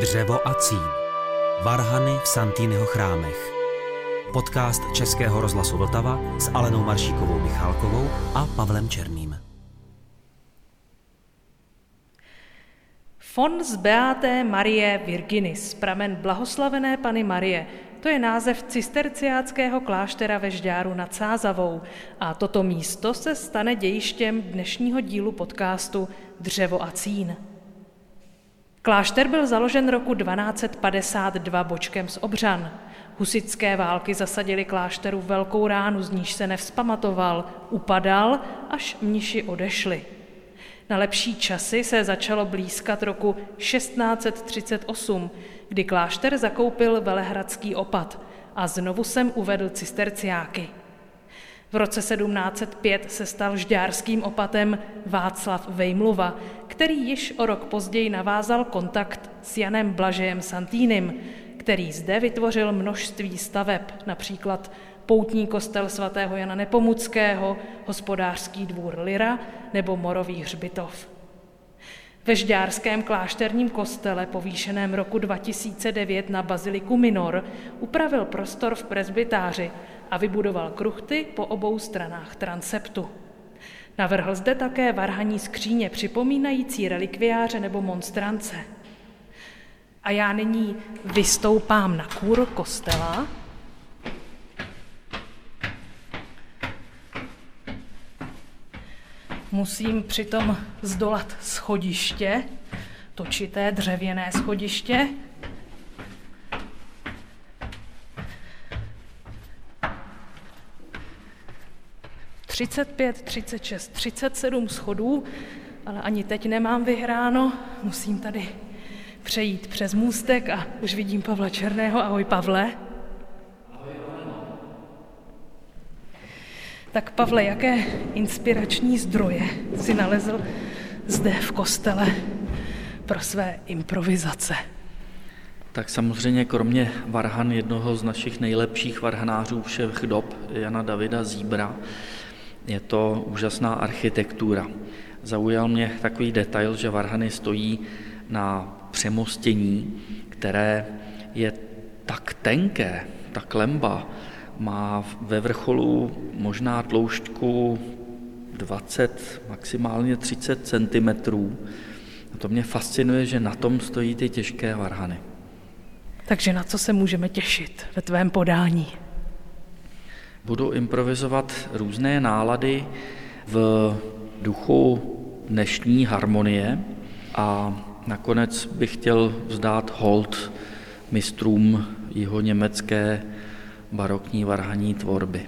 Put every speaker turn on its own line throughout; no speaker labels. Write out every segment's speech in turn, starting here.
Dřevo a cín. Varhany v Santýnyho chrámech. Podcast Českého rozhlasu Vltava s Alenou Maršíkovou Michálkovou a Pavlem Černým.
Fons Beaté Marie Virginis, pramen blahoslavené Pany Marie, to je název cisterciáckého kláštera ve Žďáru nad Sázavou a toto místo se stane dějištěm dnešního dílu podcastu Dřevo a cín. Klášter byl založen roku 1252 bočkem z Obřan. Husické války zasadili klášteru velkou ránu, z níž se nevzpamatoval, upadal, až mniši odešli. Na lepší časy se začalo blízkat roku 1638, kdy klášter zakoupil velehradský opat a znovu sem uvedl cisterciáky. V roce 1705 se stal žďárským opatem Václav Vejmluva, který již o rok později navázal kontakt s Janem Blažejem Santýnem, který zde vytvořil množství staveb, například poutní kostel svatého Jana Nepomuckého, hospodářský dvůr Lira nebo Morový hřbitov. Ve Žďárském klášterním kostele, povýšeném roku 2009 na baziliku Minor, upravil prostor v presbytáři a vybudoval kruchty po obou stranách transeptu. Navrhl zde také varhaní skříně připomínající relikviáře nebo monstrance. A já nyní vystoupám na kůr kostela. Musím přitom zdolat schodiště, točité dřevěné schodiště, 35, 36, 37 schodů, ale ani teď nemám vyhráno. Musím tady přejít přes můstek a už vidím Pavla Černého. Ahoj Pavle. Tak Pavle, jaké inspirační zdroje si nalezl zde v kostele pro své improvizace?
Tak samozřejmě kromě varhan jednoho z našich nejlepších varhanářů všech dob, Jana Davida Zíbra, je to úžasná architektura. Zaujal mě takový detail, že Varhany stojí na přemostění, které je tak tenké, ta klemba má ve vrcholu možná tloušťku 20, maximálně 30 cm. A to mě fascinuje, že na tom stojí ty těžké varhany.
Takže na co se můžeme těšit ve tvém podání?
Budu improvizovat různé nálady v duchu dnešní harmonie a nakonec bych chtěl vzdát hold mistrům jeho německé barokní varhaní tvorby.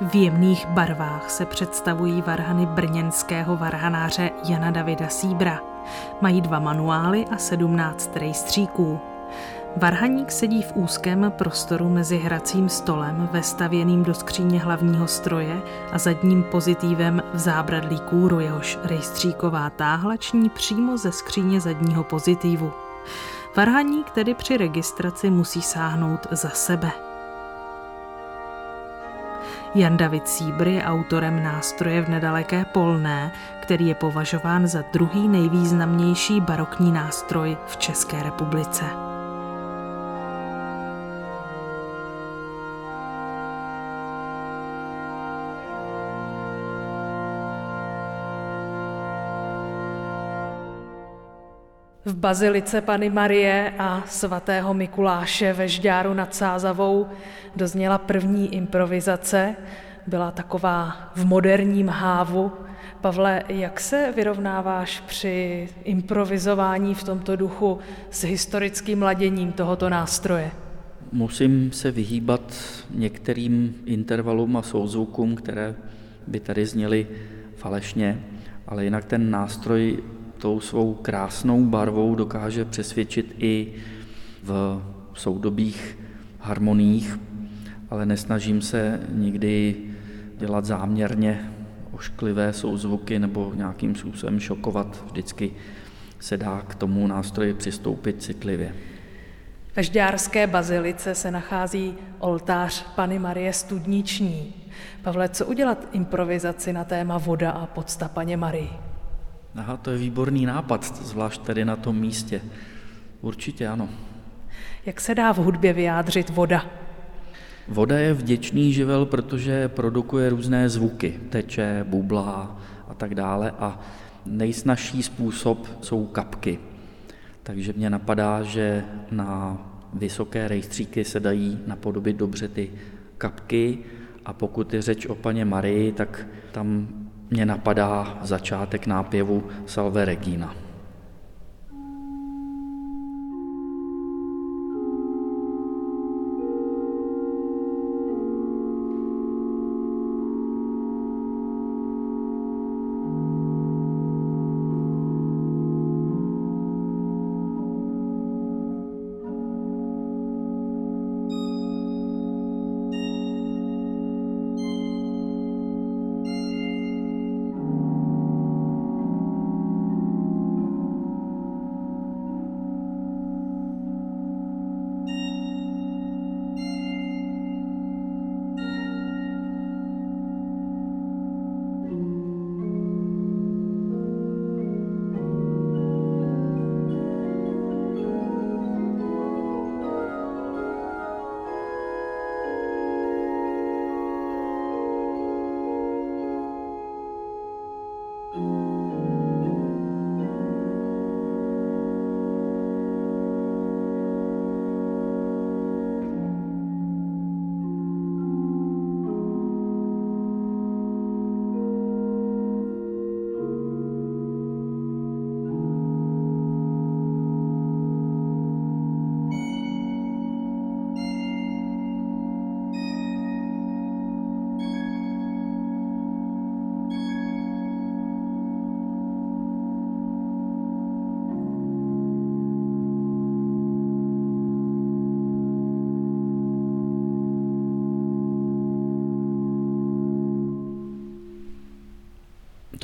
V jemných barvách se představují varhany brněnského varhanáře Jana Davida Síbra. Mají dva manuály a sedmnáct rejstříků. Varhaník sedí v úzkém prostoru mezi hracím stolem vestavěným do skříně hlavního stroje a zadním pozitívem v zábradlí kůru, jehož rejstříková táhlační přímo ze skříně zadního pozitívu. Varhaník tedy při registraci musí sáhnout za sebe. Jan David Síbr je autorem nástroje v nedaleké Polné, který je považován za druhý nejvýznamnější barokní nástroj v České republice. V bazilice Pany Marie a svatého Mikuláše ve Žďáru nad Sázavou dozněla první improvizace. Byla taková v moderním hávu. Pavle, jak se vyrovnáváš při improvizování v tomto duchu s historickým laděním tohoto nástroje?
Musím se vyhýbat některým intervalům a souzvukům, které by tady zněly falešně, ale jinak ten nástroj tou svou krásnou barvou dokáže přesvědčit i v soudobých harmoních, ale nesnažím se nikdy dělat záměrně ošklivé souzvuky nebo nějakým způsobem šokovat. Vždycky se dá k tomu nástroji přistoupit citlivě.
Ve Žďárské bazilice se nachází oltář Pany Marie Studniční. Pavle, co udělat improvizaci na téma voda a podsta Paně Marii?
Aha, to je výborný nápad, zvlášť tady na tom místě. Určitě ano.
Jak se dá v hudbě vyjádřit voda?
Voda je vděčný živel, protože produkuje různé zvuky, teče, bublá a tak dále a nejsnažší způsob jsou kapky. Takže mě napadá, že na vysoké rejstříky se dají napodobit dobře ty kapky a pokud je řeč o paně Marii, tak tam mě napadá začátek nápěvu Salve Regina.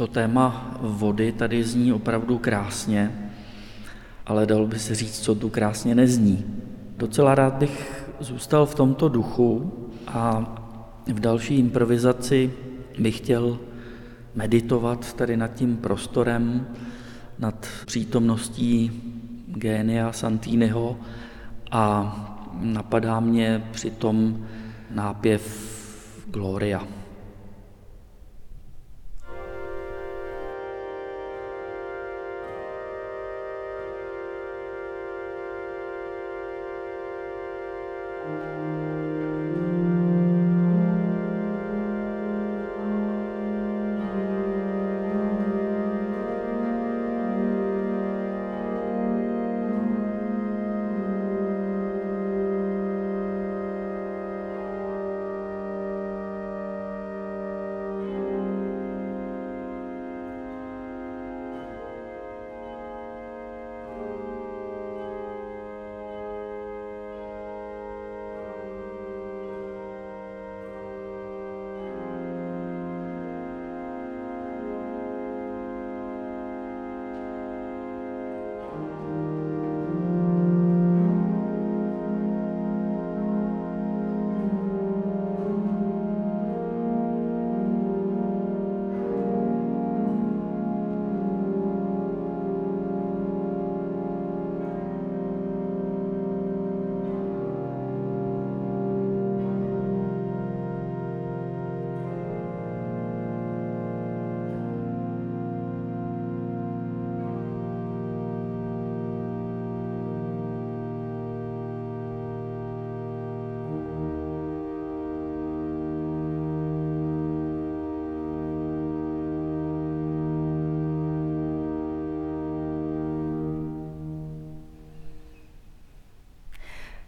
To téma vody tady zní opravdu krásně, ale dalo by se říct, co tu krásně nezní. Docela rád bych zůstal v tomto duchu a v další improvizaci bych chtěl meditovat tady nad tím prostorem, nad přítomností Génia Santiniho a napadá mě přitom nápěv Gloria.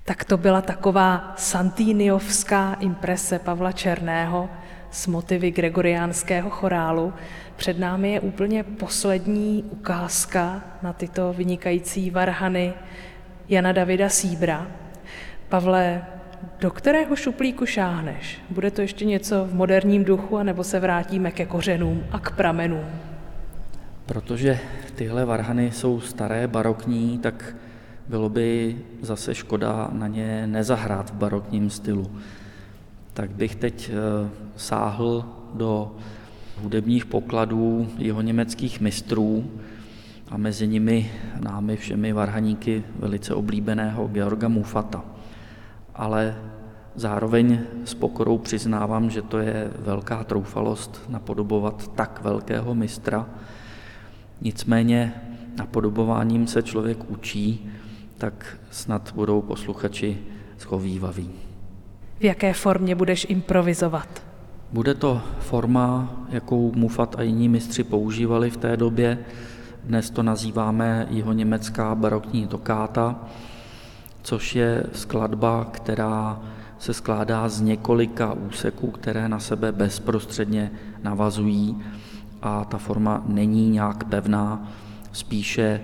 Tak to byla taková Santiniovská imprese Pavla Černého s motivy gregoriánského chorálu. Před námi je úplně poslední ukázka na tyto vynikající varhany Jana Davida Síbra. Pavle, do kterého šuplíku šáhneš? Bude to ještě něco v moderním duchu, anebo se vrátíme ke kořenům a k pramenům?
Protože tyhle varhany jsou staré, barokní, tak bylo by zase škoda na ně nezahrát v barokním stylu. Tak bych teď eh, sáhl do hudebních pokladů jeho německých mistrů a mezi nimi námi všemi varhaníky velice oblíbeného Georga Mufata. Ale zároveň s pokorou přiznávám, že to je velká troufalost napodobovat tak velkého mistra. Nicméně napodobováním se člověk učí, tak snad budou posluchači schovývaví.
V jaké formě budeš improvizovat?
Bude to forma, jakou Mufat a jiní mistři používali v té době. Dnes to nazýváme jeho německá barokní tokáta, což je skladba, která se skládá z několika úseků, které na sebe bezprostředně navazují a ta forma není nějak pevná, spíše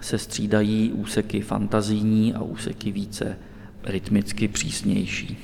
se střídají úseky fantazijní a úseky více rytmicky přísnější.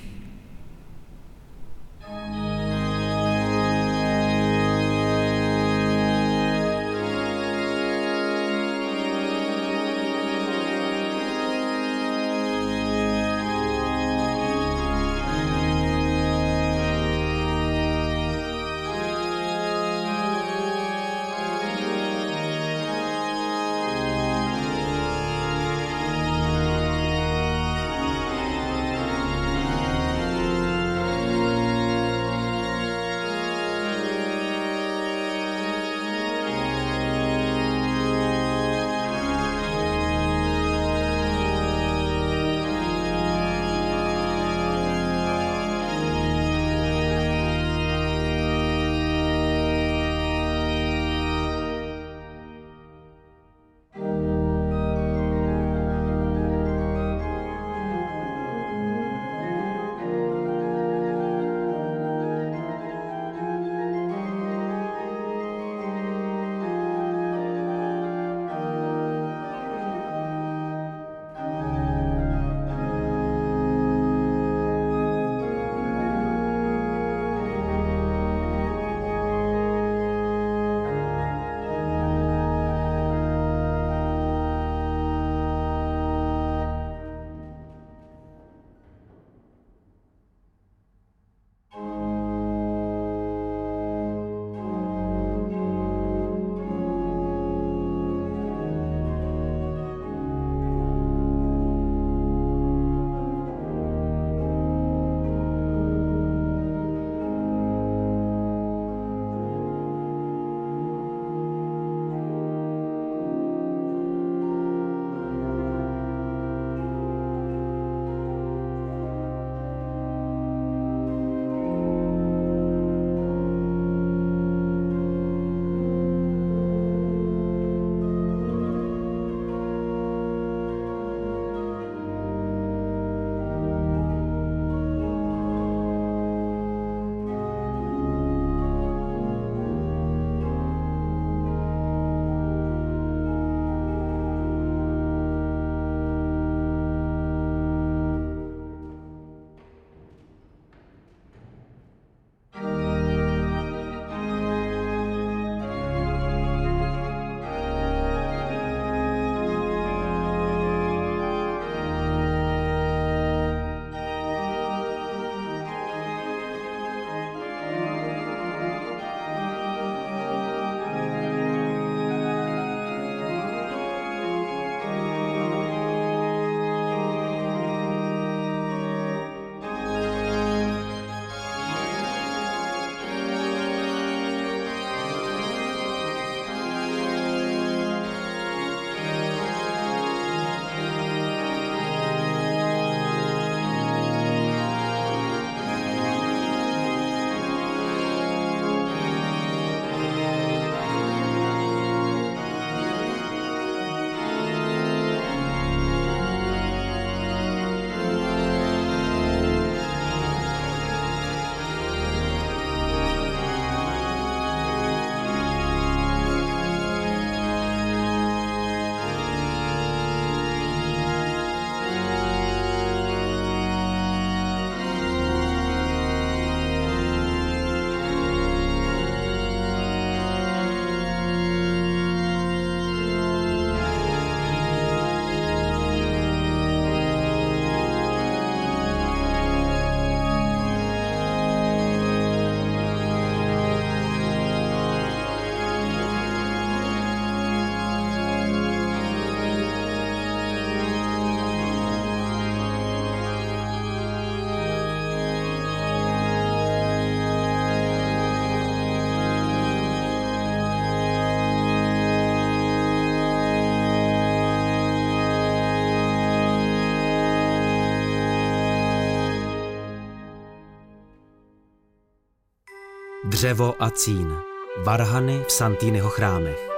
Dřevo a cín. Varhany v Santýnyho chrámech.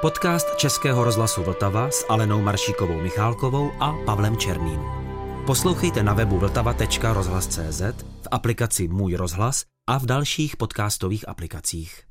Podcast Českého rozhlasu Vltava s Alenou Maršíkovou Michálkovou a Pavlem Černým. Poslouchejte na webu vltava.rozhlas.cz, v aplikaci Můj rozhlas a v dalších podcastových aplikacích.